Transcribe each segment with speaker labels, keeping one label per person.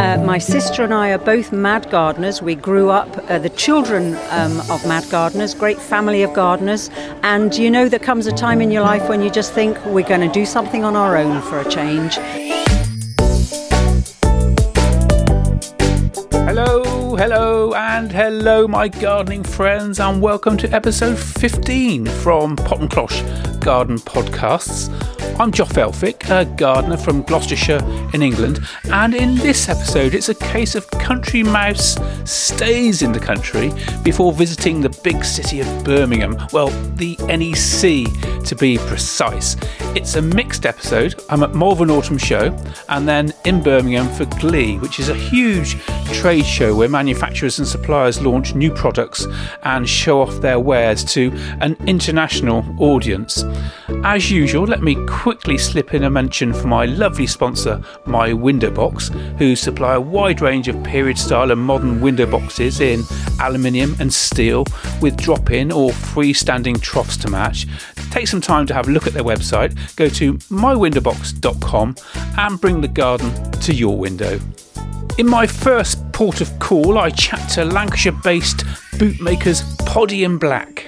Speaker 1: Uh, my sister and I are both mad gardeners. We grew up uh, the children um, of mad gardeners, great family of gardeners. And you know, there comes a time in your life when you just think we're going to do something on our own for a change.
Speaker 2: Hello, hello, and hello, my gardening friends, and welcome to episode 15 from Pot and Cloche Garden Podcasts. I'm Joff Elphick, a gardener from Gloucestershire in England, and in this episode, it's a case of Country Mouse stays in the country before visiting the big city of Birmingham. Well, the NEC to be precise. It's a mixed episode. I'm at Malvern Autumn Show and then in Birmingham for Glee, which is a huge trade show where manufacturers and suppliers launch new products and show off their wares to an international audience. As usual, let me quickly slip in a mention for my lovely sponsor, My Window Box, who supply a wide range of period style and modern window boxes in aluminium and steel with drop in or freestanding troughs to match. Take some time to have a look at their website, go to mywindowbox.com and bring the garden to your window. In my first port of call, I chat to Lancashire based bootmakers Poddy and Black.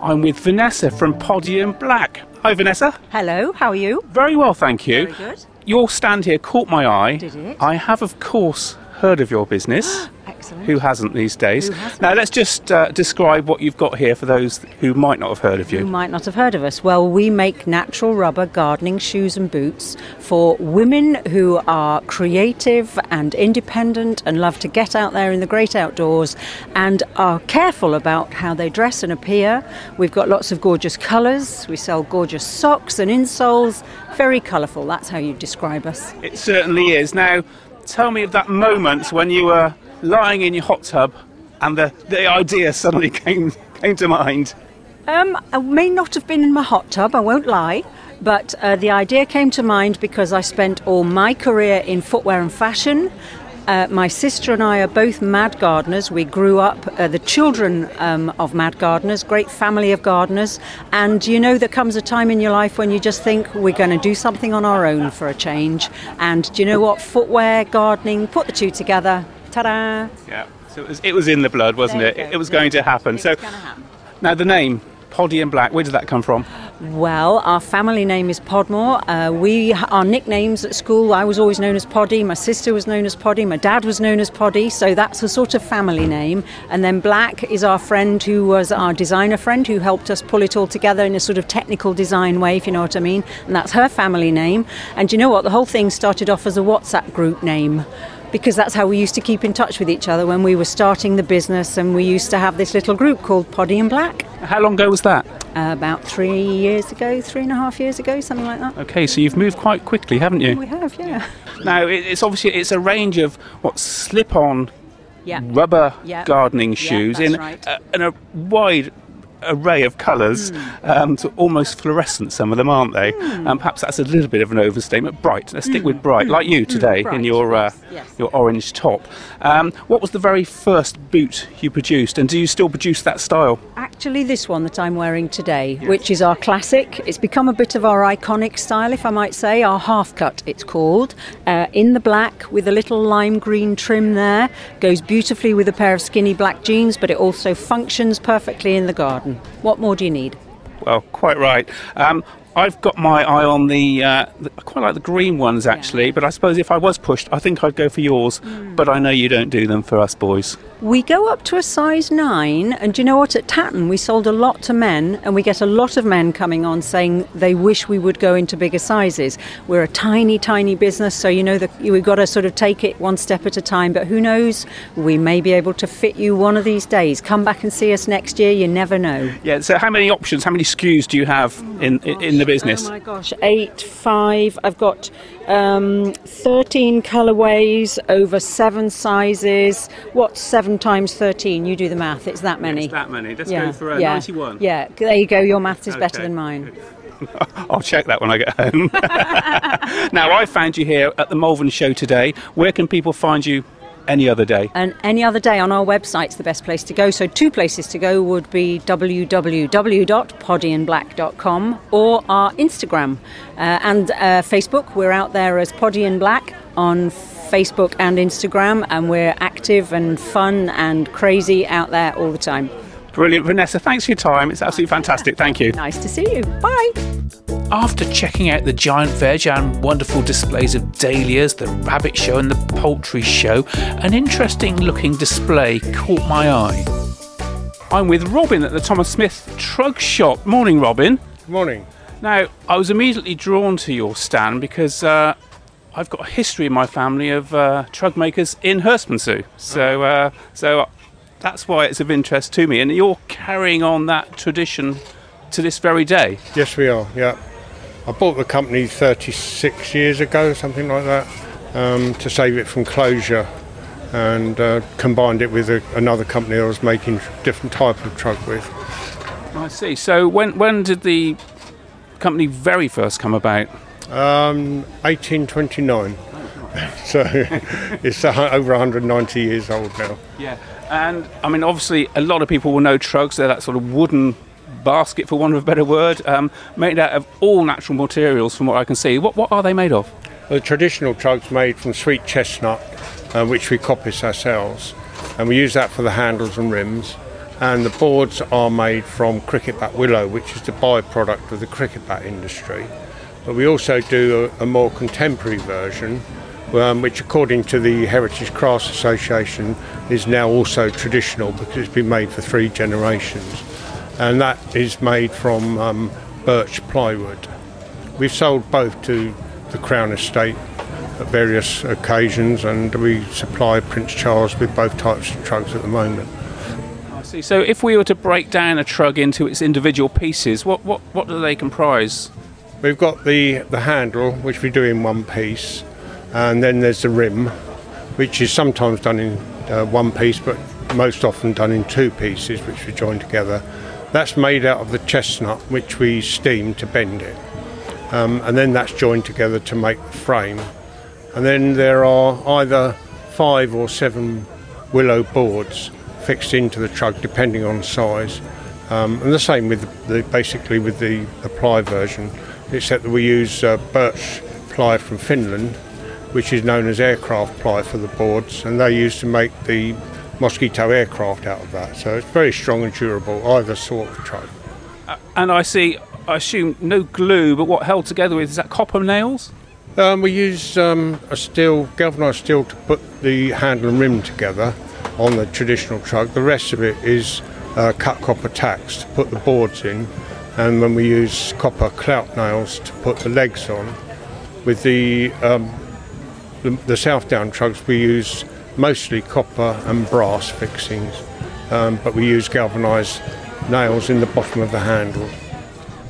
Speaker 2: I'm with Vanessa from Poddy and Black. Hi, Vanessa.
Speaker 1: Hello, how are you?
Speaker 2: Very well, thank you.
Speaker 1: Very good.
Speaker 2: Your stand here caught my eye.
Speaker 1: Did it?
Speaker 2: I have, of course, heard of your business.
Speaker 1: Excellent.
Speaker 2: Who hasn't these days?
Speaker 1: Hasn't?
Speaker 2: Now, let's just uh, describe what you've got here for those who might not have heard of
Speaker 1: You
Speaker 2: you.
Speaker 1: might not have heard of us. Well, we make natural rubber gardening shoes and boots for women who are creative and independent and love to get out there in the great outdoors and are careful about how they dress and appear. We've got lots of gorgeous colours. We sell gorgeous socks and insoles. Very colourful. That's how you describe us.
Speaker 2: It certainly is. Now, tell me of that moment when you were lying in your hot tub and the, the idea suddenly came, came to mind.
Speaker 1: Um, I may not have been in my hot tub, I won't lie, but uh, the idea came to mind because I spent all my career in footwear and fashion. Uh, my sister and I are both mad gardeners. We grew up uh, the children um, of mad gardeners, great family of gardeners. And you know, there comes a time in your life when you just think we're going to do something on our own for a change. And do you know what? Footwear, gardening, put the two together. Ta da!
Speaker 2: Yeah. So it was, it was in the blood, wasn't it?
Speaker 1: go.
Speaker 2: It was going to happen. So
Speaker 1: happen.
Speaker 2: now the name, Poddy and Black, where did that come from?
Speaker 1: Well, our family name is Podmore. Uh, we our nicknames at school. I was always known as Poddy. My sister was known as Poddy. My dad was known as Poddy. So that's a sort of family name. And then Black is our friend who was our designer friend who helped us pull it all together in a sort of technical design way, if you know what I mean. And that's her family name. And you know what? The whole thing started off as a WhatsApp group name. Because that's how we used to keep in touch with each other when we were starting the business, and we used to have this little group called Poddy and Black.
Speaker 2: How long ago was that?
Speaker 1: Uh, about three years ago, three and a half years ago, something like that.
Speaker 2: Okay, so you've moved quite quickly, haven't you?
Speaker 1: We have, yeah.
Speaker 2: Now it's obviously it's a range of what slip-on
Speaker 1: Yeah.
Speaker 2: rubber
Speaker 1: Yeah.
Speaker 2: gardening
Speaker 1: Yeah,
Speaker 2: shoes in
Speaker 1: right.
Speaker 2: a, in a wide array of colours,
Speaker 1: Hmm.
Speaker 2: um, so almost fluorescent. Some of them, aren't they? Um, perhaps that's a little bit of an overstatement. Bright. Let's stick with bright, like you today in
Speaker 1: Hmm.
Speaker 2: your uh,
Speaker 1: yes, yes.
Speaker 2: your orange top. Um, what was the very first boot you produced, and do you still produce that style?
Speaker 1: Actually, this one that I'm wearing today, which is our classic, it's become a bit of our iconic style, if I might say, our half cut, it's called. Uh, in the black with a little lime green trim there, goes beautifully with a pair of skinny black jeans, but it also functions perfectly in the garden. What more do you need?
Speaker 2: Well, quite right. Um, I've got my eye on the, uh, the. I quite like the green ones actually, but I suppose if I was pushed, I think I'd go for yours.
Speaker 1: Hmm.
Speaker 2: But I know you don't do them for us boys.
Speaker 1: We go up to a size nine, and do you know what? At Tatton, we sold a lot to men, and we get a lot of men coming on saying they wish we would go into bigger sizes. We're a tiny, tiny business, so you know that we've got to sort of take it one step at a time. But who knows? We may be able to fit you one of these days. Come back and see us next year. You never know.
Speaker 2: Yeah. So how many options? How many SKUs do you have in in, in the business?
Speaker 1: Oh my gosh, eight, five. I've got um, 13 colorways over seven sizes. What's seven times 13? You do the math, it's that many.
Speaker 2: It's that many. Let's
Speaker 1: yeah,
Speaker 2: go for uh,
Speaker 1: yeah,
Speaker 2: 91.
Speaker 1: Yeah, there you go. Your math is better than mine.
Speaker 2: I'll check that when I get home. now I found you here at the Malvern Show today. Where can people find you any other day?
Speaker 1: And any other day on our website's the best place to go. So two places to go would be www.poddyandblack.com or our Instagram uh, and uh, Facebook. We're out there as Poddy and Black on Facebook and Instagram, and we're active and fun and crazy out there all the time.
Speaker 2: Brilliant, Vanessa. Thanks for your time. It's absolutely fantastic. Thank you.
Speaker 1: Nice to see you. Bye.
Speaker 2: After checking out the giant veg and wonderful displays of dahlias, the rabbit show, and the poultry show, an interesting looking display caught my eye. I'm with Robin at the Thomas Smith Trug Shop. Morning, Robin.
Speaker 3: Morning.
Speaker 2: Now, I was immediately drawn to your stand because uh, I've got a history in my family of uh, trug makers in Herstmonceux. So, uh, so that's why it's of interest to me. And you're carrying on that tradition to this very day.
Speaker 3: Yes, we are. Yeah, I bought the company 36 years ago, something like that, um, to save it from closure, and uh, combined it with a, another company I was making different type of trug with.
Speaker 2: I see. So, when when did the company very first come about?
Speaker 3: Um, 1829. so it's over 190 years old now.
Speaker 2: Yeah. And I mean, obviously, a lot of people will know trugs. They're that sort of wooden basket, for want of a better word, um, made out of all natural materials, from what I can see. What what are they made of?
Speaker 3: The traditional trugs made from sweet chestnut, uh, which we coppice ourselves, and we use that for the handles and rims. And the boards are made from cricket bat willow, which is the byproduct of the cricket bat industry. But we also do a, a more contemporary version, um, which, according to the Heritage Crafts Association, is now also traditional because it's been made for three generations. And that is made from um, birch plywood. We've sold both to the Crown Estate at various occasions, and we supply Prince Charles with both types of trugs at the moment.
Speaker 2: I see. So, if we were to break down a trug into its individual pieces, what what, what do they comprise?
Speaker 3: We've got the, the handle, which we do in one piece, and then there's the rim, which is sometimes done in uh, one piece, but most often done in two pieces, which we join together. That's made out of the chestnut, which we steam to bend it, um, and then that's joined together to make the frame. And then there are either five or seven willow boards fixed into the trug, depending on size. Um, and the same with the, basically with the, the ply version except that we use uh, birch ply from Finland, which is known as aircraft ply for the boards, and they used to make the mosquito aircraft out of that. So it's very strong and durable, either sort of trug.
Speaker 2: Uh, and I see, I assume no glue, but what held together with is that copper nails?
Speaker 3: Um, we use um, a steel, galvanised steel, to put the handle and rim together on the traditional trug. The rest of it is uh, cut copper tacks to put the boards in and then we use copper clout nails to put the legs on. With the, um, the, the Southdown trugs, we use mostly copper and brass fixings, um, but we use galvanised nails in the bottom of the handle.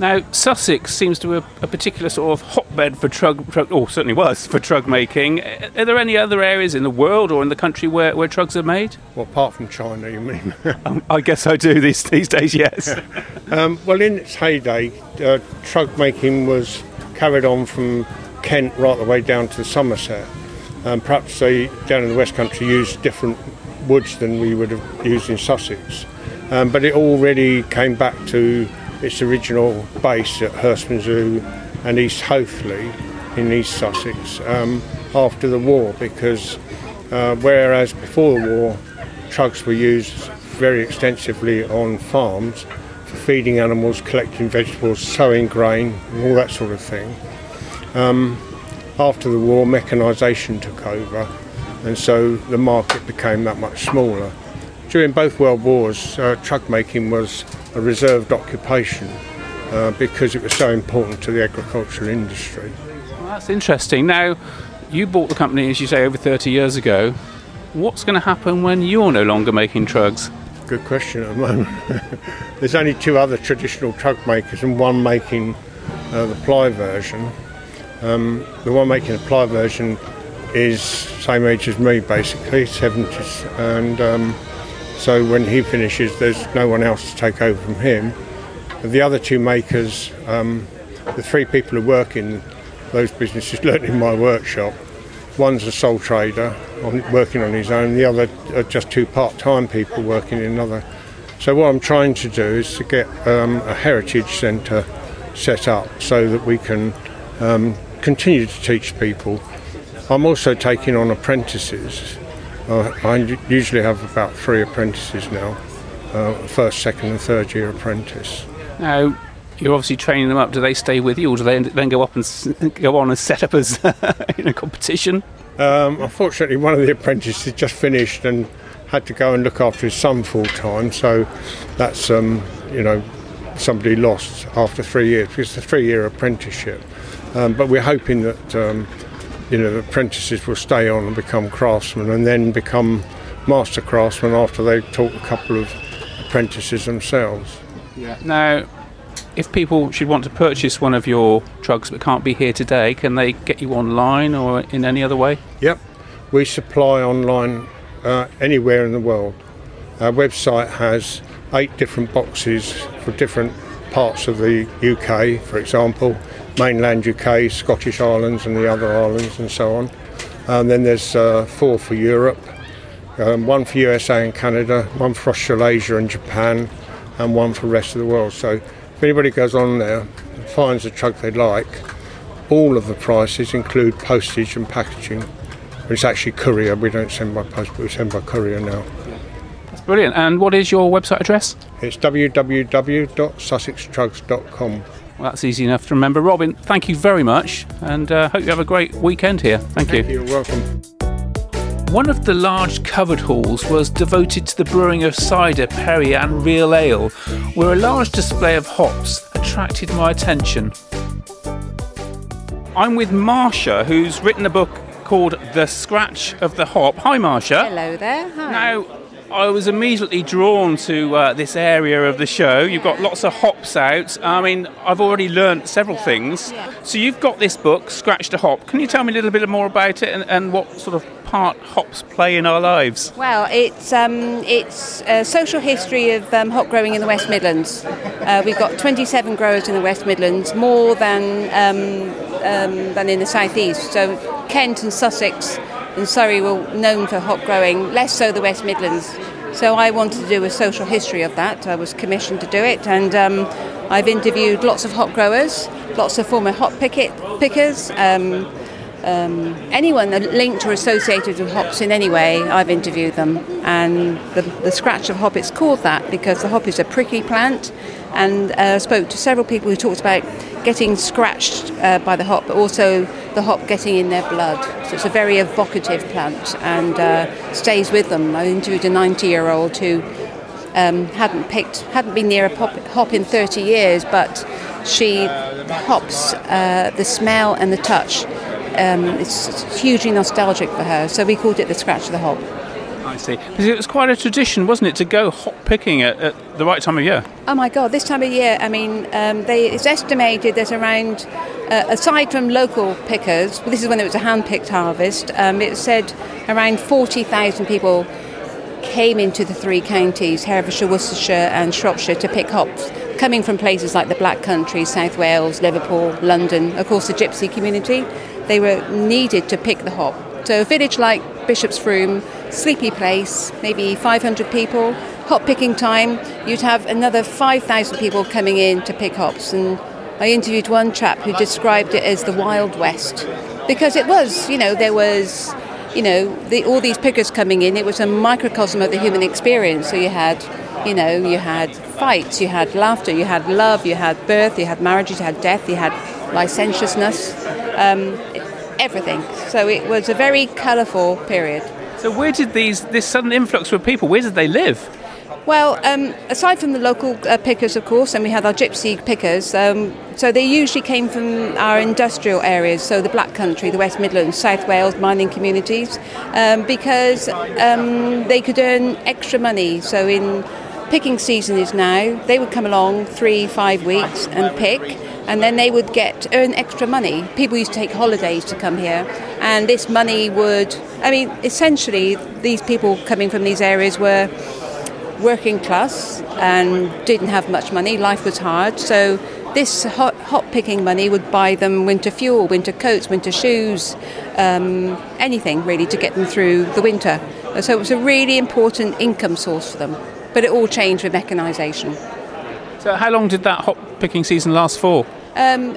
Speaker 2: Now, Sussex seems to be a, a particular sort of hotbed for trug, trug, or certainly was, for trug making. Are there any other areas in the world or in the country where, where trugs are made?
Speaker 3: Well, apart from China, you mean?
Speaker 2: um, I guess I do these, these days, yes.
Speaker 3: um, well, in its heyday, uh, trug making was carried on from Kent right the way down to Somerset. Um, perhaps they, down in the West Country, used different woods than we would have used in Sussex. Um, but it already came back to its original base at Herstmonceux and East Hoathly in East Sussex um, after the war because uh, whereas before the war trugs were used very extensively on farms for feeding animals, collecting vegetables, sowing grain, and all that sort of thing. Um, after the war, mechanisation took over, and so the market became that much smaller. During both World Wars, uh, trug making was a reserved occupation uh, because it was so important to the agricultural industry.
Speaker 2: Well, that's interesting. Now, you bought the company, as you say, over 30 years ago. What's going to happen when you're no longer making trugs?
Speaker 3: Good question at the moment. There's only two other traditional trug makers and one making uh, the ply version. Um, the one making the ply version is same age as me, basically, 70s, and um, so when he finishes, there's no one else to take over from him. The other two makers, um, the three people who work in those businesses, learnt in my workshop. One's a sole trader, on, working on his own. The other are just two part-time people working in another. So what I'm trying to do is to get um, a heritage centre set up so that we can um, continue to teach people I'm also taking on apprentices. Uh, I usually have about three apprentices now, uh, first, second, and third year apprentice.
Speaker 2: Now, you're obviously training them up. Do they stay with you, or do they then go up and go on and set up as in a competition?
Speaker 3: Um, unfortunately, one of the apprentices just finished and had to go and look after his son full time. So that's um, you know somebody lost after three years because it's a three-year apprenticeship. Um, but we're hoping that um, you know the apprentices will stay on and become craftsmen and then become master craftsmen after they've taught a couple of apprentices themselves. Yeah.
Speaker 2: Now, if people should want to purchase one of your trugs but can't be here today, can they get you online or in any other way?
Speaker 3: Yep, we supply online uh, anywhere in the world. Our website has eight different boxes for different parts of the UK, for example, mainland UK, Scottish Islands, and the other islands, and so on. And then there's uh, four for Europe, um, one for USA and Canada, one for Australasia and Japan, and one for the rest of the world. So if anybody goes on there and finds a trug they'd like, all of the prices include postage and packaging. It's actually courier. We don't send by post, but we send by courier now.
Speaker 2: That's brilliant. And what is your website address?
Speaker 3: It's www.sussextrugs.com.
Speaker 2: Well, that's easy enough to remember. Robin, thank you very much, and uh, hope you have a great weekend here. Thank you.
Speaker 3: You're welcome.
Speaker 2: One of the large covered halls was devoted to the brewing of cider, perry, and real ale, where a large display of hops attracted my attention. I'm with Marsha, who's written a book called The Scratch of the Hop. Hi, Marsha.
Speaker 4: Hello there. Hi.
Speaker 2: Now, I was immediately drawn to uh, this area of the show. You've got lots of hops out. I mean, I've already learnt several things. So you've got this book, Scratch the Hop. Can you tell me a little bit more about it and, and what sort of part hops play in our lives?
Speaker 4: Well, it's um, it's a social history of um, hop growing in the West Midlands. Uh, we've got 27 growers in the West Midlands, more than um, um, than in the southeast. So Kent and Sussex and Surrey were known for hop growing, less so the West Midlands. So I wanted to do a social history of that. I was commissioned to do it, and um, I've interviewed lots of hop growers, lots of former hop picket, pickers. Um, um, anyone linked or associated with hops in any way, I've interviewed them. And the, the scratch of hop, it's called that because the hop is a prickly plant. And uh, spoke to several people who talked about getting scratched uh, by the hop, but also the hop getting in their blood. So it's a very evocative plant and uh, stays with them. I interviewed a 90-year-old who um, hadn't picked, hadn't been near a pop, hop in 30 years, but she hops, uh, the smell and the touch um, it's hugely nostalgic for her, so we called it the Scratch of the Hop.
Speaker 2: I see. Because it was quite a tradition, wasn't it, to go hop picking at, at the right time of year?
Speaker 4: Oh my God, this time of year, I mean, um, they, it's estimated that around, uh, aside from local pickers, this is when it was a hand picked harvest, um, it said around 40,000 people came into the three counties, Herefordshire, Worcestershire, and Shropshire, to pick hops, coming from places like the Black Country, South Wales, Liverpool, London, of course, the gypsy community. They were needed to pick the hop. So, a village like Bishop's Frome, sleepy place, maybe 500 people, hop picking time, you'd have another 5,000 people coming in to pick hops. And I interviewed one chap who described it as the Wild West because it was, you know, there was you know, the, all these pickers coming in, it was a microcosm of the human experience. So you had, you know, you had fights, you had laughter, you had love, you had birth, you had marriages, you had death, you had licentiousness, um, everything. So it was a very colourful period.
Speaker 2: So where did these this sudden influx of people? Where did they live?
Speaker 4: Well, um, aside from the local uh, pickers, of course, and we had our gypsy pickers, um, so they usually came from our industrial areas, so the Black Country, the West Midlands, South Wales mining communities, um, because um, they could earn extra money. So in picking season is now, they would come along three, five weeks and pick, and then they would get earn extra money. People used to take holidays to come here, and this money would, I mean, essentially, these people coming from these areas were working class and didn't have much money. Life was hard, so this hot, hot picking money would buy them winter fuel, winter coats, winter shoes, um, anything really to get them through the winter. So it was a really important income source for them. But it all changed with mechanisation.
Speaker 2: So how long did that hop picking season last for?
Speaker 4: Um,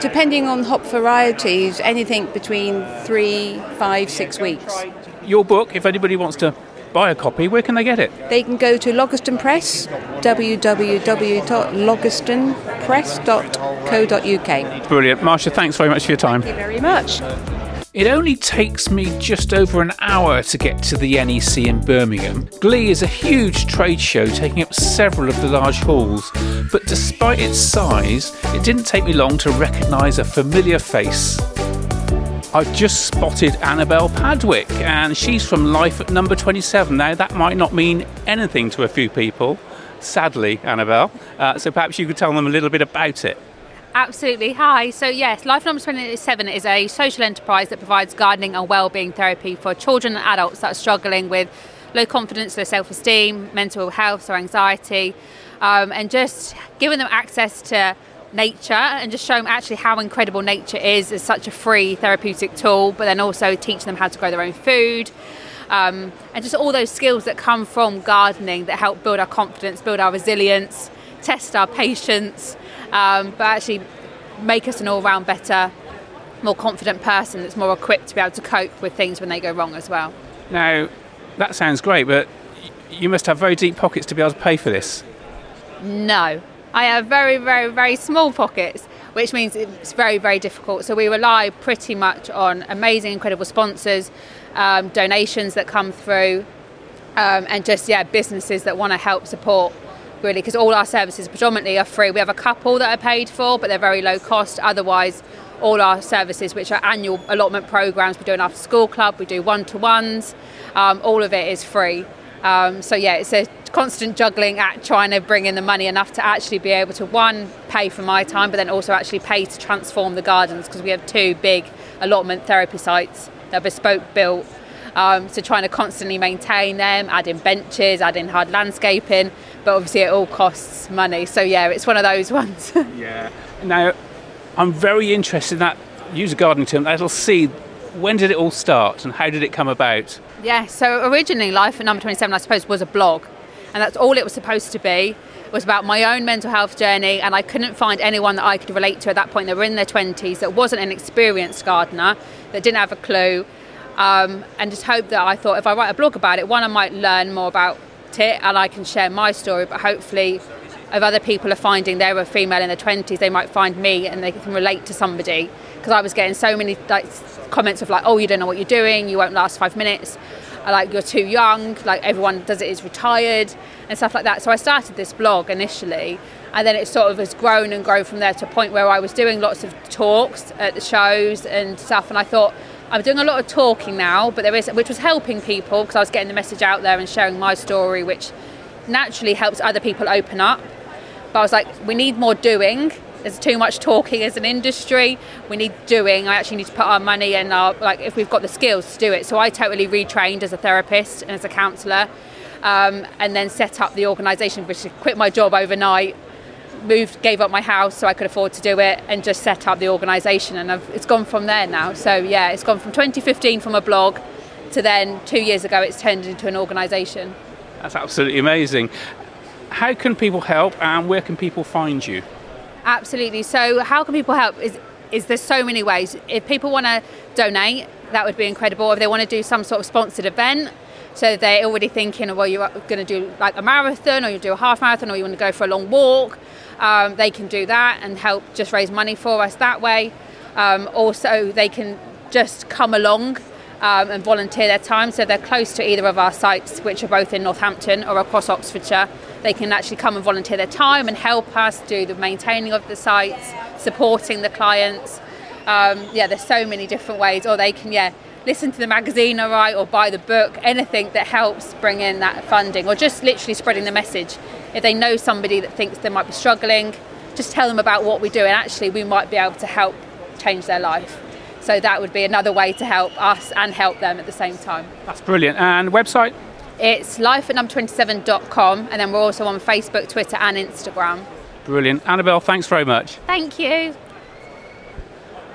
Speaker 4: depending on hop varieties, anything between three, five, six weeks.
Speaker 2: Your book, if anybody wants to buy a copy, where can they get it?
Speaker 4: They can go to Logaston Press, www.logastonpress.co.uk.
Speaker 2: Brilliant. Marsha, thanks very much for your time.
Speaker 4: Thank you very much.
Speaker 2: It only takes me just over an hour to get to the NEC in Birmingham. Glee is a huge trade show taking up several of the large halls, but despite its size, it didn't take me long to recognise a familiar face. I've just spotted Annabelle Padwick, and she's from Life at Number 27. Now, that might not mean anything to a few people, sadly, Annabelle. Uh, so perhaps you could tell them a little bit about it.
Speaker 5: Absolutely. Hi. So, yes, Life Number 27 is a social enterprise that provides gardening and well-being therapy for children and adults that are struggling with low confidence, low self-esteem, mental health or anxiety, um, and just giving them access to nature and just show them actually how incredible nature is as such a free therapeutic tool, but then also teach them how to grow their own food. Um, and just all those skills that come from gardening that help build our confidence, build our resilience, test our patience, um, but actually make us an all round better, more confident person that's more equipped to be able to cope with things when they go wrong as well.
Speaker 2: Now, that sounds great, but you must have very deep pockets to be able to pay for this.
Speaker 5: No, I have very, very, very small pockets, which means it's very, very difficult. So we rely pretty much on amazing, incredible sponsors, um, donations that come through, um, and just yeah, businesses that want to help support really because all our services predominantly are free. We have a couple that are paid for, but they're very low cost. Otherwise, all our services, which are annual allotment programs, we do an after school club, we do one to ones, um, all of it is free. Um, so yeah, it's a constant juggling act trying to bring in the money enough to actually be able to one pay for my time, but then also actually pay to transform the gardens because we have two big allotment therapy sites that are bespoke built. Um, so trying to constantly maintain them, adding benches, adding hard landscaping, but obviously it all costs money. So yeah, it's one of those ones.
Speaker 2: yeah. Now, I'm very interested in that. user gardening term. That'll see. When did it all start, and how did it come about?
Speaker 5: Yeah. So originally, Life at Number 27, I suppose, was a blog, and that's all it was supposed to be. It was about my own mental health journey, and I couldn't find anyone that I could relate to at that point. They were in their 20s, that wasn't an experienced gardener, that didn't have a clue, um, and just hope that I thought if I write a blog about it, one, I might learn more about it and I can share my story, but hopefully, if other people are finding they're a female in their 20s, they might find me and they can relate to somebody. Because I was getting so many like comments of like, oh, you don't know what you're doing, you won't last five minutes, like you're too young, like everyone does it is retired and stuff like that. So I started this blog initially, and then it sort of has grown and grown from there to a point where I was doing lots of talks at the shows and stuff, and I thought I'm doing a lot of talking now, but there is, which was helping people because I was getting the message out there and sharing my story, which naturally helps other people open up. But I was like, we need more doing. There's too much talking as an industry. We need doing. I actually need to put our money and our like if we've got the skills to do it. So I totally retrained as a therapist and as a counsellor, um, and then set up the organisation, which quit my job overnight moved, gave up my house so I could afford to do it, and just set up the organisation. And I've, it's gone from there now. So yeah, it's gone from 2015 from a blog to then two years ago, it's turned into an organisation.
Speaker 2: That's absolutely amazing. How can people help, and where can people find you?
Speaker 5: Absolutely. So how can people help? Is is there's so many ways. If people want to donate, that would be incredible. If they want to do some sort of sponsored event, so they're already thinking, well, you're going to do like a marathon, or you do a half marathon, or you want to go for a long walk um, they can do that and help just raise money for us that way. Um, also, they can just come along um, and volunteer their time. So they're close to either of our sites, which are both in Northampton or across Oxfordshire. They can actually come and volunteer their time and help us do the maintaining of the sites, supporting the clients. Um, yeah, there's so many different ways. Or they can, yeah, listen to the magazine, all right, or buy the book, anything that helps bring in that funding, or just literally spreading the message. If they know somebody that thinks they might be struggling, just tell them about what we do, and actually, we might be able to help change their life. So that would be another way to help us and help them at the same time.
Speaker 2: That's brilliant. And website?
Speaker 5: It's life at number27.com, and then we're also on Facebook, Twitter, and Instagram.
Speaker 2: Brilliant. Annabelle, thanks very much.
Speaker 5: Thank you.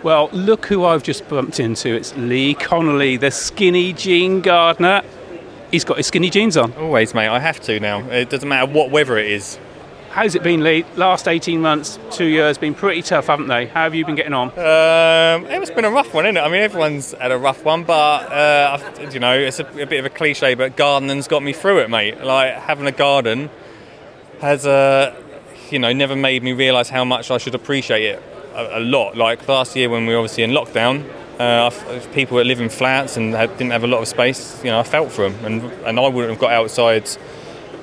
Speaker 2: Well, look who I've just bumped into. It's Lee Connelly, the skinny jean gardener. He's got his skinny jeans on.
Speaker 6: Always, mate. I have to now. It doesn't matter what weather it is.
Speaker 2: how's it been, Lee? Last 18 months, two years, been pretty tough, haven't they? How have you been getting on?
Speaker 6: Um, it's been a rough one, isn't it? I mean, everyone's had a rough one, but uh, you know, it's a, a, bit of a cliche, but gardening's got me through it, mate. Like having a garden has, uh, you know, never made me realise how much I should appreciate it a, a, lot. Like last year when we were obviously in lockdown, uh, people that live in flats and had, didn't have a lot of space, you know, I felt for them, and and I wouldn't have got outside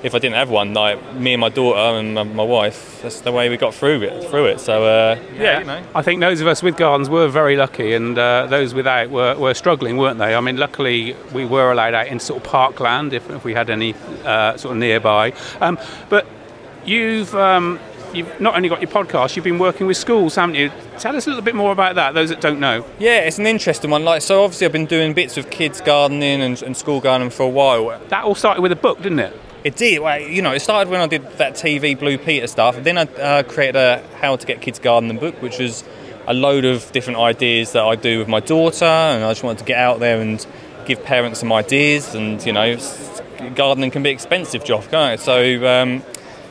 Speaker 6: if I didn't have one, like me and my daughter and my, my wife, that's the way we got through it. Through it. So uh, yeah, you know.
Speaker 2: I think those of us with gardens were very lucky, and uh, those without were, were struggling, weren't they? I mean, luckily we were allowed out in sort of parkland if, if we had any uh, sort of nearby. Um, but you've um, you've not only got your podcast, you've been working with schools, haven't you? Tell us a little bit more about that, those that don't know.
Speaker 6: Yeah, it's an interesting one. Like, so obviously I've been doing bits of kids gardening and, and school gardening for a while.
Speaker 2: That all started with a book, didn't it?
Speaker 6: It did. Well, you know, it started when I did that TV Blue Peter stuff. Then I uh, created a How to Get Kids Gardening book, which was a load of different ideas that I do with my daughter, and I just wanted to get out there and give parents some ideas. And you know, gardening can be expensive, Joff, can't it? So, um,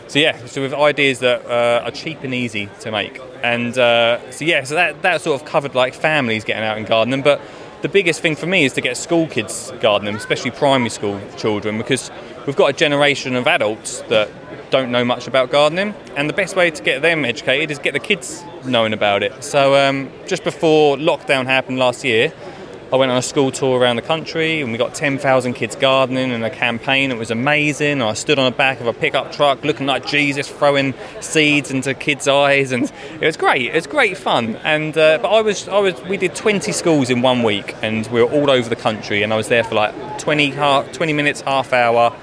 Speaker 6: so yeah, so with ideas that uh, are cheap and easy to make, and uh, so yeah, so that that sort of covered like families getting out and gardening, but the biggest thing for me is to get school kids gardening, especially primary school children, because we've got a generation of adults that don't know much about gardening, and the best way to get them educated is get the kids knowing about it. So um, just before lockdown happened last year, I went on a school tour around the country and we got 10,000 kids gardening in a campaign. It was amazing. I stood on the back of a pickup truck looking like Jesus throwing seeds into kids' eyes and it was great. It was great fun. And uh, but I was I was we did 20 schools in one week and we were all over the country and I was there for like 20 20 minutes half hour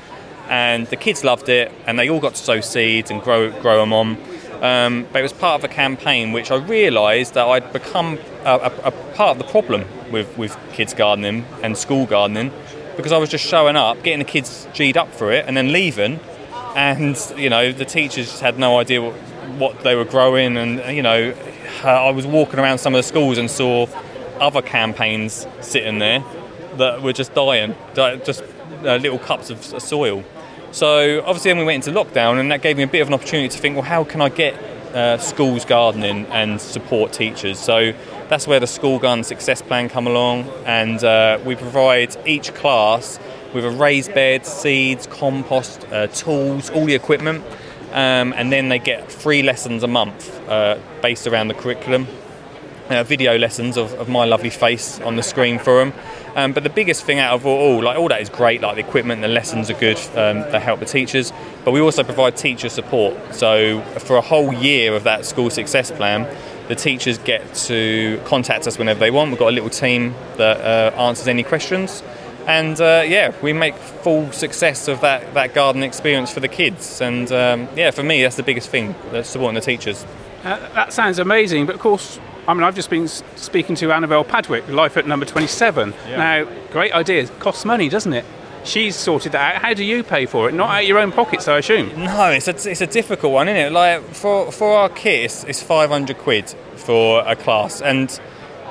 Speaker 6: and the kids loved it and they all got to sow seeds and grow grow them on. Um, but it was part of a campaign which I realised that I'd become a, a, a, part of the problem with, with kids gardening and school gardening because I was just showing up, getting the kids G'd up for it, and then leaving. And you know, the teachers had no idea what, what they were growing, and you know, I was walking around some of the schools and saw other campaigns sitting there that were just dying, just uh, little cups of soil. So obviously, then we went into lockdown, and that gave me a bit of an opportunity to think, well, how can I get uh, schools gardening and support teachers? So that's where the school garden success plan come along, and uh, we provide each class with a raised bed, seeds, compost, uh, tools, all the equipment, um, and then they get three lessons a month uh, based around the curriculum. Uh, video lessons of, of my lovely face on the screen for them. Um, but the biggest thing out of all, like all that is great, like the equipment, the lessons are good, um, they help the teachers, but we also provide teacher support. So for a whole year of that school success plan, the teachers get to contact us whenever they want. We've got a little team that uh, answers any questions. And uh, yeah, we make full success of that, that garden experience for the kids. And um, yeah, for me, that's the biggest thing, supporting the teachers.
Speaker 2: Uh, that sounds amazing, but of course, I mean, I've just been speaking to Annabelle Padwick, life at number 27. Yeah. Now, great idea. Costs money, doesn't it? She's sorted that out. How do you pay for it? Not out of your own pockets, I assume.
Speaker 6: No, it's a, it's a difficult one, isn't it? Like for for our kit, it's, it's 500 quid for a class, and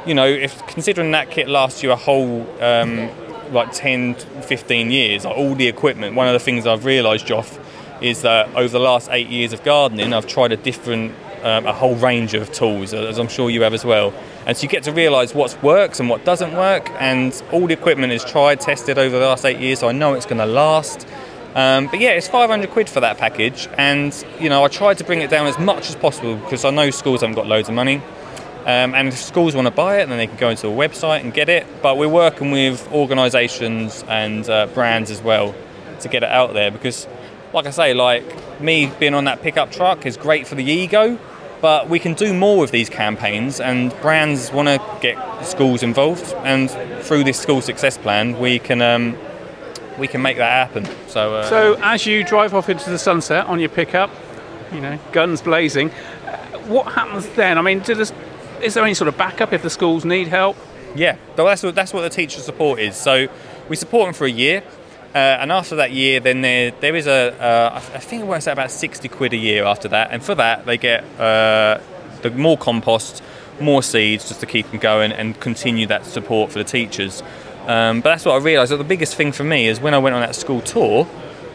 Speaker 6: you know, if considering that kit lasts you a whole um, like 10, 15 years, like all the equipment. One of the things I've realised, Joff, is that over the last eight years of gardening, I've tried a different um, a whole range of tools, as I'm sure you have as well. And so you get to realise what works and what doesn't work, and all the equipment is tried, tested over the last eight years, so I know it's going to last. Um, but yeah, it's 500 quid for that package, and you know I tried to bring it down as much as possible because I know schools haven't got loads of money. Um, and if schools want to buy it, then they can go into a website and get it. But we're working with organisations and uh, brands as well to get it out there because, like I say, like me being on that pickup truck is great for the ego, but we can do more with these campaigns, and brands want to get schools involved. And through this school success plan, we can um, we can make that happen. So, uh,
Speaker 2: so as you drive off into the sunset on your pickup, you know, guns blazing, what happens then? I mean, this, is there any sort of backup if the schools need help?
Speaker 6: Yeah, that's what, that's what the teacher support is. So we support them for a year. Uh, and after that year, then there there is a uh, I think it works out about sixty quid a year after that, and for that they get uh, the more compost, more seeds just to keep them going and continue that support for the teachers. Um, but that's what I realised. That the biggest thing for me is when I went on that school tour,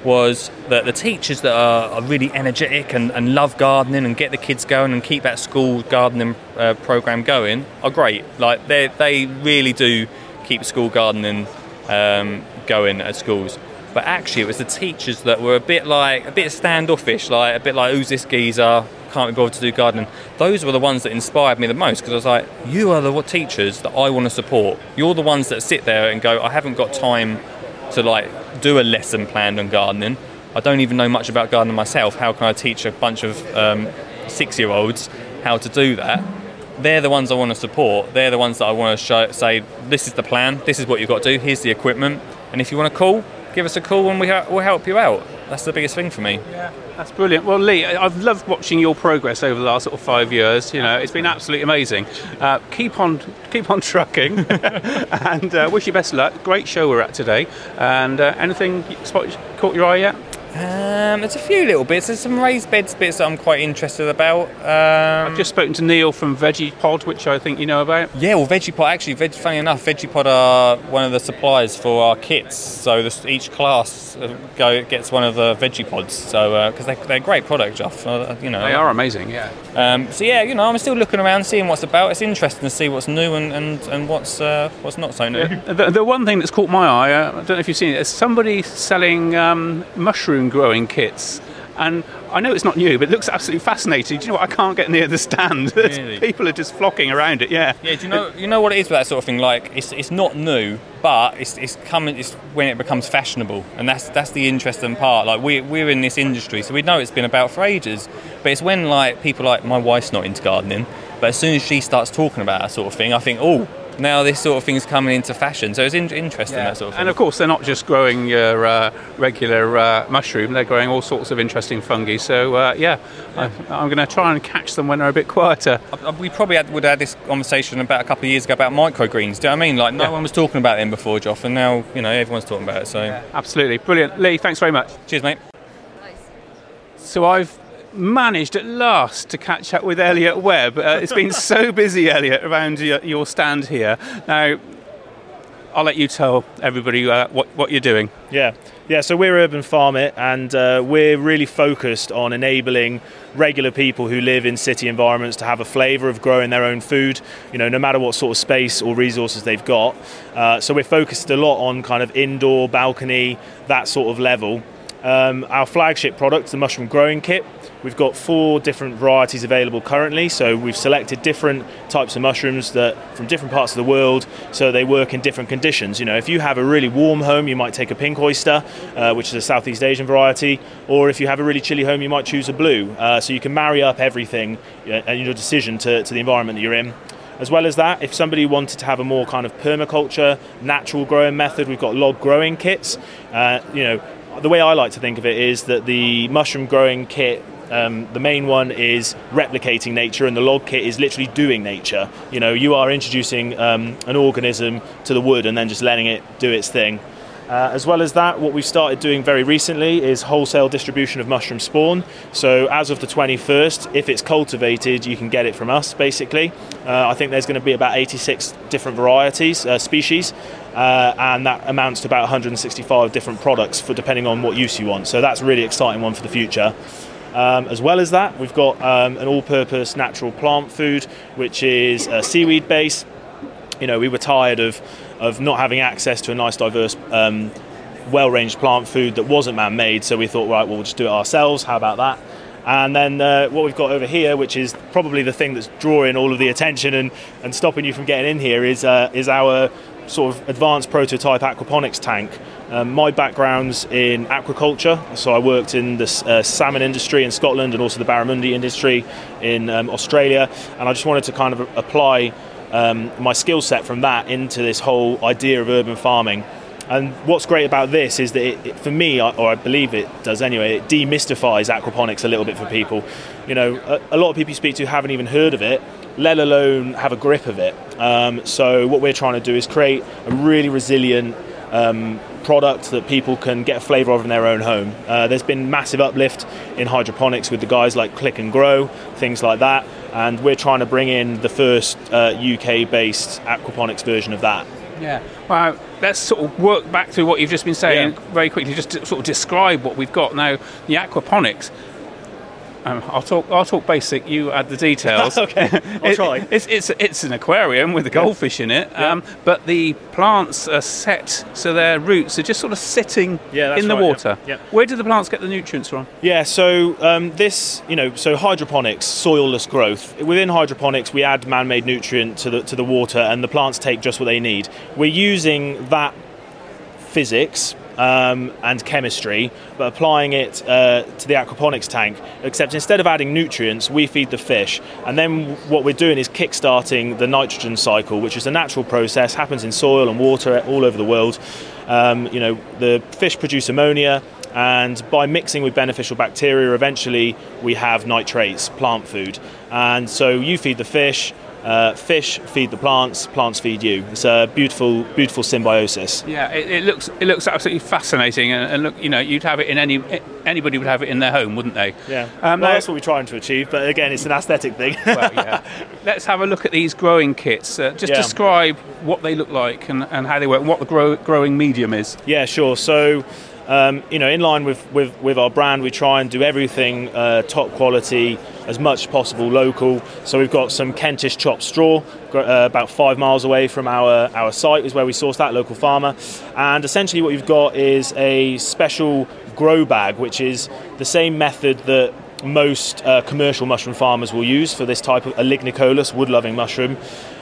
Speaker 6: was that the teachers that are, are really energetic and, and, love gardening and get the kids going and keep that school gardening uh, program going are great. Like they they really do keep school gardening um, going at schools. But actually, it was the teachers that were a bit like a bit standoffish, like a bit like who's this geezer? Can't be bothered to do gardening. Those were the ones that inspired me the most because I was like, you are the teachers that I want to support. You're the ones that sit there and go, I haven't got time to like do a lesson planned on gardening. I don't even know much about gardening myself. How can I teach a bunch of um, six-year-olds how to do that? They're the ones I want to support. They're the ones that I want to show, say, this is the plan. This is what you've got to do. Here's the equipment. And if you want to call, give us a call and we ha- we'll help you out. That's the biggest thing for me.
Speaker 2: Yeah, that's brilliant. Well, Lee, I've loved watching your progress over the last sort of five years. You know, it's been absolutely amazing. Uh, keep on, keep on trucking, and uh, wish you best luck. Great show we're at today. And uh, anything spot, caught your eye yet?
Speaker 6: Um, there's a few little bits. There's some raised beds bits that I'm quite interested about. Um,
Speaker 2: I've just spoken to Neil from Vegepod, which I think you know about.
Speaker 6: Yeah, well, Vegepod actually, veg, funny enough, Vegepod are one of the suppliers for our kits. So this, each class uh, go gets one of the Vegepods. So because uh, they, they're a great product, Jeff. Uh, you know,
Speaker 2: they are amazing. Yeah.
Speaker 6: Um, so yeah, you know, I'm still looking around, seeing what's about. It's interesting to see what's new and and, and what's uh, what's not so new.
Speaker 2: The, the, one thing that's caught my eye, uh, I don't know if you've seen it, is somebody selling um, mushroom growing kits. And I know it's not new, but it looks absolutely fascinating. Do you know what? I can't get near the stand. Really? People are just flocking around it. Yeah.
Speaker 6: Yeah. Do you know? You know what it is with that sort of thing? Like it's, it's not new, but it's, it's coming. It's when it becomes fashionable, and that's that's the interesting part. Like we we're in this industry, so we know it's been about for ages. But it's when like people like my wife's not into gardening, but as soon as she starts talking about that sort of thing, I think, oh, now this sort of thing's coming into fashion. So it's in- interesting yeah. that sort of thing.
Speaker 2: And of course, they're not just growing your uh, regular uh, mushroom; they're growing all sorts of interesting fungi. So uh, yeah, yeah. I, am going to try and catch them when they're a bit quieter.
Speaker 6: we probably had, would have had this conversation about a couple of years ago about microgreens. Do you know what I mean? Like no yeah. one was talking about them before, Joff, and now you know everyone's talking about it. So
Speaker 2: absolutely brilliant, Lee. Thanks very much.
Speaker 6: Cheers, mate.
Speaker 2: So I've managed at last to catch up with Elliot Webb. Uh, it's been so busy, Elliot, around your, your, stand here. Now, I'll let you tell everybody uh, what, what you're doing.
Speaker 7: Yeah, yeah. So we're Urban Farm It, and uh, we're really focused on enabling regular people who live in city environments to have a flavour of growing their own food. You know, no matter what sort of space or resources they've got. Uh, so we're focused a lot on kind of indoor, balcony, that sort of level. Um, our flagship product, the mushroom growing kit, we've got four different varieties available currently. So we've selected different types of mushrooms that from different parts of the world, so they work in different conditions. You know, if you have a really warm home, you might take a pink oyster, uh, which is a Southeast Asian variety, or if you have a really chilly home, you might choose a blue. Uh, so you can marry up everything and uh, your decision to, to the environment that you're in. As well as that, if somebody wanted to have a more kind of permaculture, natural growing method, we've got log growing kits. Uh, you know, the way I like to think of it is that the mushroom growing kit um, the main one is replicating nature, and the log kit is literally doing nature. You know, you are introducing um, an organism to the wood and then just letting it do its thing. Uh, as well as that, what we've started doing very recently is wholesale distribution of mushroom spawn. So, as of the 21st, if it's cultivated, you can get it from us basically. Uh, I think there's going to be about 86 different varieties, uh, species, uh, and that amounts to about 165 different products for depending on what use you want. So, that's really exciting one for the future. Um, as well as that, we've got um, an all-purpose natural plant food, which is seaweed based. You know, we were tired of of not having access to a nice, diverse, um, well-ranged plant food that wasn't man-made. So we thought, right, well, we'll just do it ourselves. How about that? And then uh, what we've got over here, which is probably the thing that's drawing all of the attention and, and stopping you from getting in here, is uh, is our sort of advanced prototype aquaponics tank. Um, my background's in aquaculture, so I worked in the uh, salmon industry in Scotland and also the barramundi industry in um, Australia, and I just wanted to kind of apply um, my skill set from that into this whole idea of urban farming. And what's great about this is that it, it, for me, or I believe it does anyway, it demystifies aquaponics a little bit for people. You know, a, a lot of people you speak to haven't even heard of it, let alone have a grip of it. Um, so what we're trying to do is create a really resilient um, product that people can get a flavour of in their own home. Uh, there's been massive uplift in hydroponics with the guys like Click and Grow, things like that, and we're trying to bring in the first uh, UK-based aquaponics version of that.
Speaker 2: Yeah. Well, let's sort of work back through what you've just been saying
Speaker 7: Yeah.
Speaker 2: very quickly, just to sort of describe what we've got now. The aquaponics. Um, I'll talk. I'll talk basic. You add the details.
Speaker 7: Okay, I'll
Speaker 2: It-
Speaker 7: try.
Speaker 2: It's, it's it's an aquarium with a goldfish in it, um, but the plants are set so their roots are just sort of sitting
Speaker 7: Yeah,
Speaker 2: in the
Speaker 7: right, yeah,
Speaker 2: water.
Speaker 7: yeah.
Speaker 2: Where do the plants get the nutrients from?
Speaker 7: Yeah, so um, this, you know, so hydroponics, soilless growth. Within hydroponics, we add man-made nutrient to the to the water, and the plants take just what they need. We're using that physics um, and chemistry, but applying it uh, to the aquaponics tank. Except instead of adding nutrients, we feed the fish, and then what we're doing is kick-starting the nitrogen cycle, which is a natural process, happens in soil and water all over the world. Um, you know, the fish produce ammonia, and by mixing with beneficial bacteria, eventually we have nitrates, plant food, and so you feed the fish. Uh, fish feed the plants, plants feed you. It's a beautiful, beautiful symbiosis.
Speaker 2: Yeah, it, it looks it looks absolutely fascinating, and, and look, you know, you'd have it in any anybody would have it in their home, wouldn't they?
Speaker 7: Yeah,
Speaker 2: Um,
Speaker 7: well,
Speaker 2: now-
Speaker 7: that's what we're trying to achieve. But again, it's an aesthetic thing.
Speaker 2: well, yeah. Let's have a look at these growing kits. Uh, just
Speaker 7: Yeah.
Speaker 2: describe what they look like and, and how they work, and what the grow, growing medium is.
Speaker 7: yeah, sure. So, um, you know, in line with, with, with our brand, we try and do everything uh, top quality, as much as possible local. So we've got some Kentish chopped straw, uh, about five miles away from our, our site is where we source that local farmer. And essentially, what you've got is a special grow bag, which is the same method that most uh, commercial mushroom farmers will use for this type of a lignicolous wood-loving mushroom.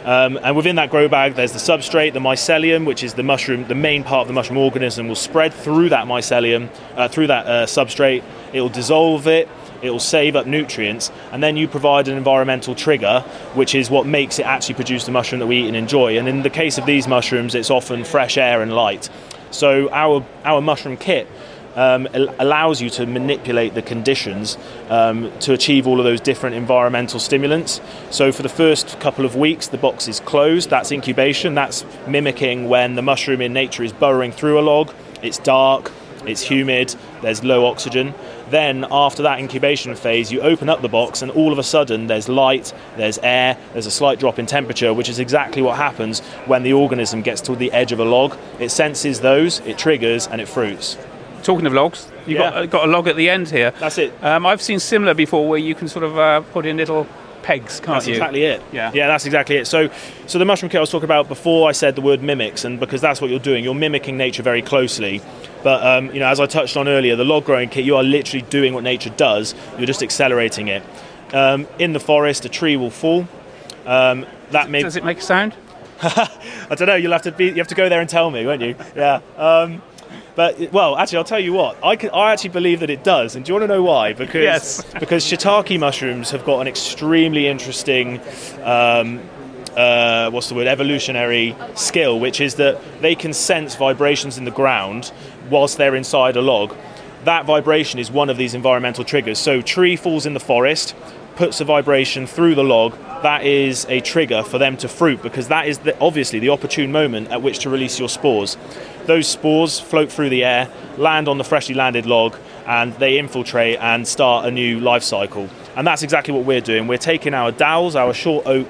Speaker 7: Um, and within that grow bag, there's the substrate, the mycelium, which is the mushroom, the main part of the mushroom organism, will spread through that mycelium, uh, through that uh, substrate. It will dissolve it. It will save up nutrients, and then you provide an environmental trigger, which is what makes it actually produce the mushroom that we eat and enjoy. And in the case of these mushrooms, it's often fresh air and light. So our our mushroom kit um, allows you to manipulate the conditions um, to achieve all of those different environmental stimulants. So for the first couple of weeks, the box is closed. That's incubation. That's mimicking when the mushroom in nature is burrowing through a log. It's dark. It's humid. There's low oxygen. Then after that incubation phase, you open up the box, and all of a sudden there's light, there's air, there's a slight drop in temperature, which is exactly what happens when the organism gets to the edge of a log. It senses those, it triggers, and it fruits.
Speaker 2: Talking of logs, you've
Speaker 7: Yeah.
Speaker 2: got, uh, got a log at the end here.
Speaker 7: That's it.
Speaker 2: Um, I've seen similar before where you can sort of uh, put in little pegs, can't
Speaker 7: That's
Speaker 2: you?
Speaker 7: exactly it.
Speaker 2: Yeah.
Speaker 7: yeah, that's exactly it. So, so the mushroom kit I was talking about before, I said the word mimics, and because that's what you're doing, you're mimicking nature very closely. But um, you know, as I touched on earlier, the log growing kit, you are literally doing what nature does. You're just accelerating it. Um, in the forest, a tree will fall. Um, that may
Speaker 2: Does it make a sound?
Speaker 7: I don't know. You'll have to be. You have to go there and tell me, won't you? Yeah. But well, actually, I'll tell you what. I can, I actually believe that it does. And do you want to know why? Because
Speaker 2: Yes.
Speaker 7: because shiitake mushrooms have got an extremely interesting. Um, uh, what's the word? Evolutionary skill, which is that they can sense vibrations in the ground whilst they're inside a log. That vibration is one of these environmental triggers. So, tree falls in the forest, puts a vibration through the log. That is a trigger for them to fruit because that is the, obviously the opportune moment at which to release your spores. Those spores float through the air, land on the freshly landed log, and they infiltrate and start a new life cycle. And that's exactly what we're doing. We're taking our dowels, our short oak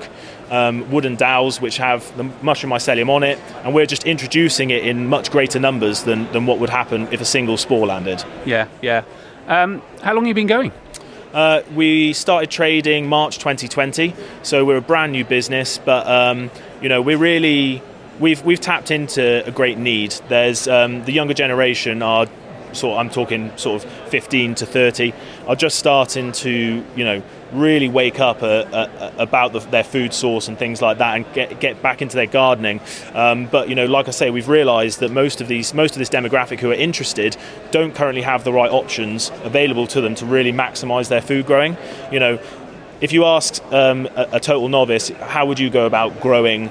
Speaker 7: um, wooden dowels, which have the mushroom mycelium on it, and we're just introducing it in much greater numbers than, than what would happen if a single spore landed.
Speaker 2: Yeah, yeah. Um, how long have you been going?
Speaker 7: Uh, we started trading March 2020, so we're a brand new business, but um, you know we're really we've we've tapped into a great need. There's um, the younger generation are sort I'm talking sort of 15 to 30 are just starting to you know really wake up uh, uh, about the, their food source and things like that and get get back into their gardening. Um, but you know, like I say, we've realised that most of these most of this demographic who are interested don't currently have the right options available to them to really maximise their food growing. You know, if you asked um, a, a total novice, how would you go about growing?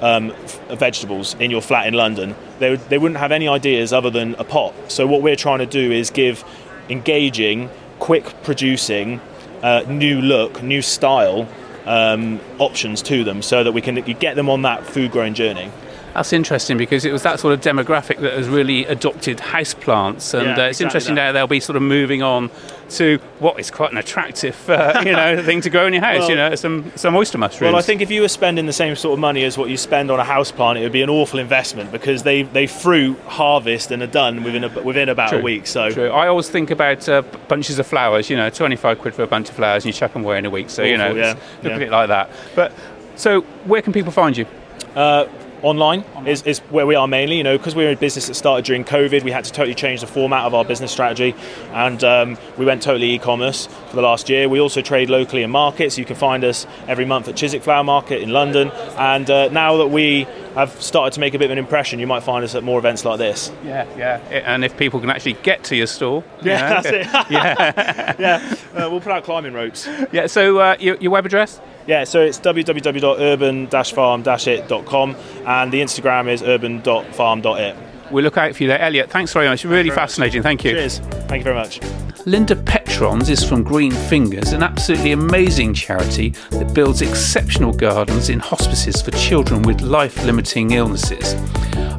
Speaker 7: Um, vegetables in your flat in London, they, they wouldn't have any ideas other than a pot. So, what we're trying to do is give engaging, quick producing, uh, new look, new style um, options to them so that we can get them on that food growing journey.
Speaker 2: That's interesting because it was that sort of demographic that has really adopted houseplants, and
Speaker 7: Yeah,
Speaker 2: uh, it's
Speaker 7: exactly
Speaker 2: interesting
Speaker 7: that.
Speaker 2: now they'll be sort of moving on to what is quite an attractive, uh, you know, thing to grow in your house.
Speaker 7: Well-
Speaker 2: you know, some some oyster mushrooms.
Speaker 7: Well, I think if you were spending the same sort of money as what you spend on a house plant, it would be an awful investment because they, they fruit, harvest, and are done within a, within about
Speaker 2: True.
Speaker 7: a week. So
Speaker 2: True. I always think about uh, bunches of flowers. You know, twenty-five quid for a bunch of flowers, and you chuck them away in a week. So you know,
Speaker 7: yeah,
Speaker 2: look
Speaker 7: yeah.
Speaker 2: a bit like that. But so, where can people find you?
Speaker 7: Uh, online is, is where we are mainly. You know, because we were a business that started during COVID, we had to totally change the format of our business strategy, and um, we went totally e-commerce for the last year. We also trade locally in markets. You can find us every month at Chiswick Flower Market in London, and uh, now that we have started to make a bit of an impression, you might find us at more events like this.
Speaker 2: Yeah, yeah. And if people can actually get to your store, you
Speaker 7: Yeah,
Speaker 2: know,
Speaker 7: that's it.
Speaker 2: yeah,
Speaker 7: yeah, uh, we'll put out climbing ropes.
Speaker 2: yeah. So uh, your, your web address?
Speaker 7: Yeah, so it's www.urban-farm-it.com and the Instagram is urban.farm.it.
Speaker 2: We'll look out for you there, Elliot. Thanks very much. Really
Speaker 7: very much.
Speaker 2: fascinating. Thank you.
Speaker 7: Cheers. Thank you very much.
Speaker 2: Linda Petrons is from Green Fingers, an absolutely amazing charity that builds exceptional gardens in hospices for children with life limiting illnesses.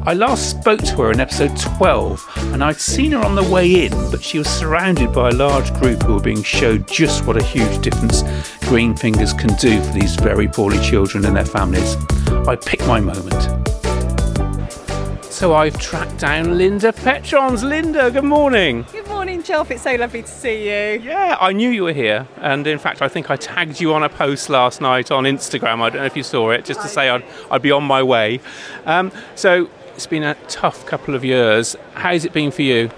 Speaker 2: I last spoke to her in episode 12 and I'd seen her on the way in, but she was surrounded by a large group who were being showed just what a huge difference Green Fingers can do for these very poorly children and their families. I picked my moment. So I've tracked down Linda Petrons. Linda, good morning.
Speaker 8: Good morning, Joff. It's so lovely to see you.
Speaker 2: Yeah, I knew you were here, and in fact, I think I tagged you on a post last night on Instagram. I don't know if you saw it, just to say I'd, I'd be on my way. Um, so it's been a tough couple of years. How's it been for you?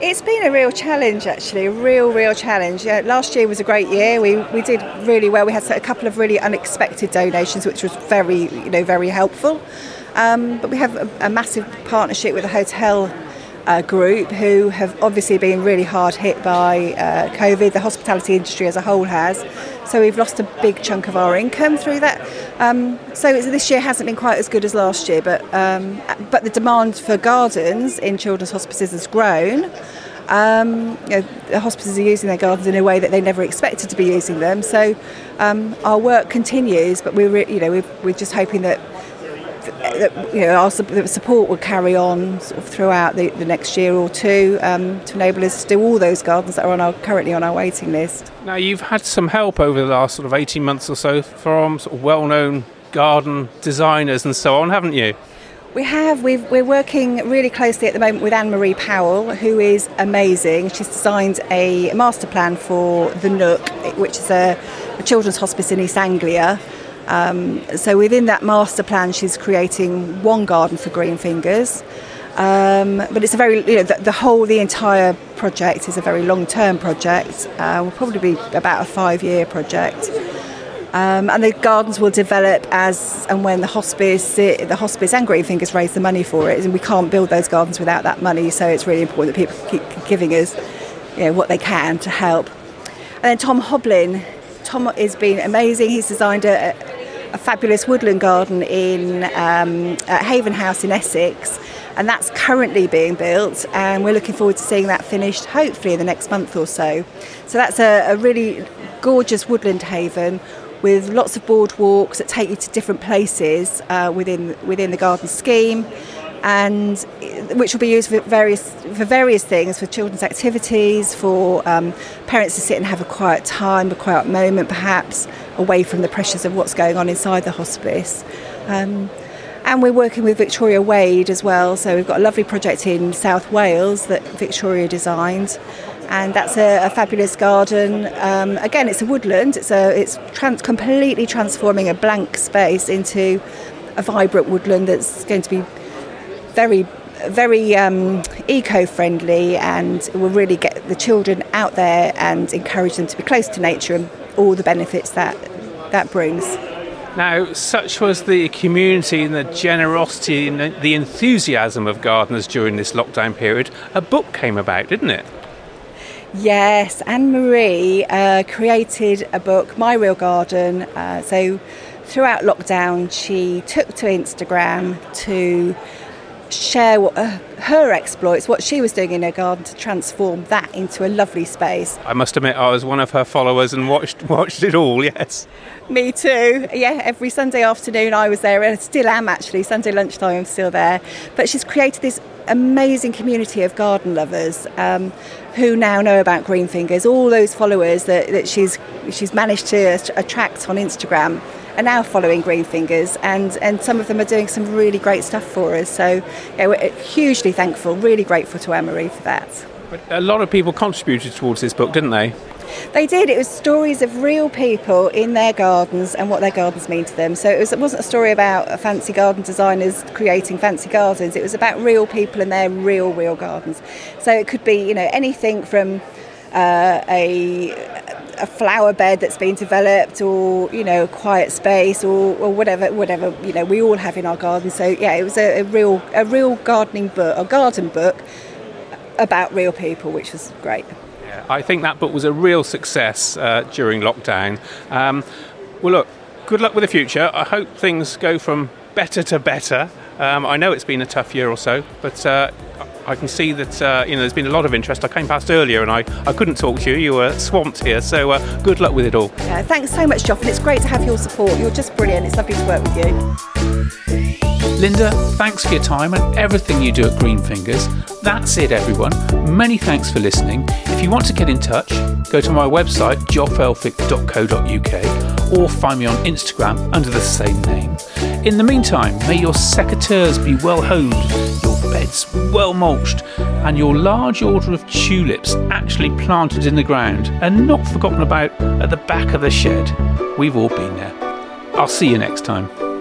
Speaker 8: It's been a real challenge, actually, a real, real challenge. Yeah, last year was a great year. We, we did really well. We had a couple of really unexpected donations, which was very, you know, very helpful. Um, but we have a, a massive partnership with a hotel uh, group who have obviously been really hard hit by uh, COVID. The hospitality industry as a whole has. So we've lost a big chunk of our income through that. Um, so this year hasn't been quite as good as last year, but um, but the demand for gardens in children's hospices has grown. Um, you know, the hospices are using their gardens in a way that they never expected to be using them. So um, our work continues, but we're you know we're, we're just hoping that that you know our sup- support will carry on sort of throughout the, the next year or two um, to enable us to do all those gardens that are on our currently on our waiting list.
Speaker 2: Now, you've had some help over the last sort of 18 months or so from sort of well known garden designers and so on, haven't you?
Speaker 8: We have. We've, we're working really closely at the moment with Anne Marie Powell, who is amazing. She's designed a master plan for the Nook, which is a, a children's hospice in East Anglia. Um, so within that master plan, she's creating one garden for Green Fingers. Um, but it's a very, you know, the, the whole, the entire project is a very long-term project. Uh, will probably be about a five-year project. Um, and the gardens will develop as and when the hospice, the hospice and Green Fingers raise the money for it, and we can't build those gardens without that money. So it's really important that people keep giving us, you know, what they can to help. And then Tom Hoblyn, Tom has been amazing. He's designed a, a fabulous woodland garden in um, Haven House in Essex, and that's currently being built. And we're looking forward to seeing that finished, hopefully in the next month or so. So that's a, a really gorgeous woodland haven with lots of boardwalks that take you to different places uh, within within the garden scheme, and which will be used for various for various things, for children's activities, for um, parents to sit and have a quiet time, a quiet moment, perhaps away from the pressures of what's going on inside the hospice. Um, and we're working with Victoria Wade as well. So we've got a lovely project in South Wales that Victoria designed, and that's a, a fabulous garden. Um, again, it's a woodland. It's a it's trans- completely transforming a blank space into a vibrant woodland that's going to be very very um, eco-friendly and will really get the children out there and encourage them to be close to nature and all the benefits that that brings.
Speaker 2: Now, such was the community and the generosity and the- enthusiasm of gardeners during this lockdown period, a book came about, didn't it?
Speaker 8: Yes, Anne Marie uh, created a book, My Real Garden. Uh, so throughout lockdown, she took to Instagram to share what, uh, her exploits, what she was doing in her garden to transform that into a lovely space.
Speaker 2: I must admit, I was one of her followers and watched watched it all. Yes.
Speaker 8: Me too. Yeah, every Sunday afternoon I was there, and I still am actually. Sunday lunchtime I'm still there. But she's created this amazing community of garden lovers um, who now know about Green Fingers. All those followers that, that she's she's managed to attract on Instagram are now following Green Fingers, and, and some of them are doing some really great stuff for us. So yeah, we're hugely thankful, really grateful to Anne-Marie for that.
Speaker 2: But a lot of people contributed towards this book, didn't they?
Speaker 8: They did. It was stories of real people in their gardens and what their gardens mean to them. So it, was, it wasn't a story about fancy garden designers creating fancy gardens. It was about real people in their real, real gardens. So it could be, you know, anything from uh, a a flower bed that's been developed or you know a quiet space or, or whatever whatever you know we all have in our garden. So yeah it was a, a real a real gardening book a garden book about real people which was great.
Speaker 2: Yeah, I think that book was a real success uh, during lockdown. Um, well look good luck with the future. I hope things go from better to better. Um, I know it's been a tough year or so but uh, I can see that uh, you know there's been a lot of interest. I came past earlier and I, I couldn't talk to you. You were swamped here, so uh, good luck with it all.
Speaker 8: Yeah, thanks so much, Joff, and it's great to have your support. You're just brilliant. It's lovely to work with you.
Speaker 2: Linda, thanks for your time and everything you do at Green Fingers. That's it, everyone. Many thanks for listening. If you want to get in touch, go to my website, joffelfick.co.uk, or find me on Instagram under the same name. In the meantime, may your secateurs be well honed, your beds well mulched, and your large order of tulips actually planted in the ground and not forgotten about at the back of the shed. We've all been there. I'll see you next time.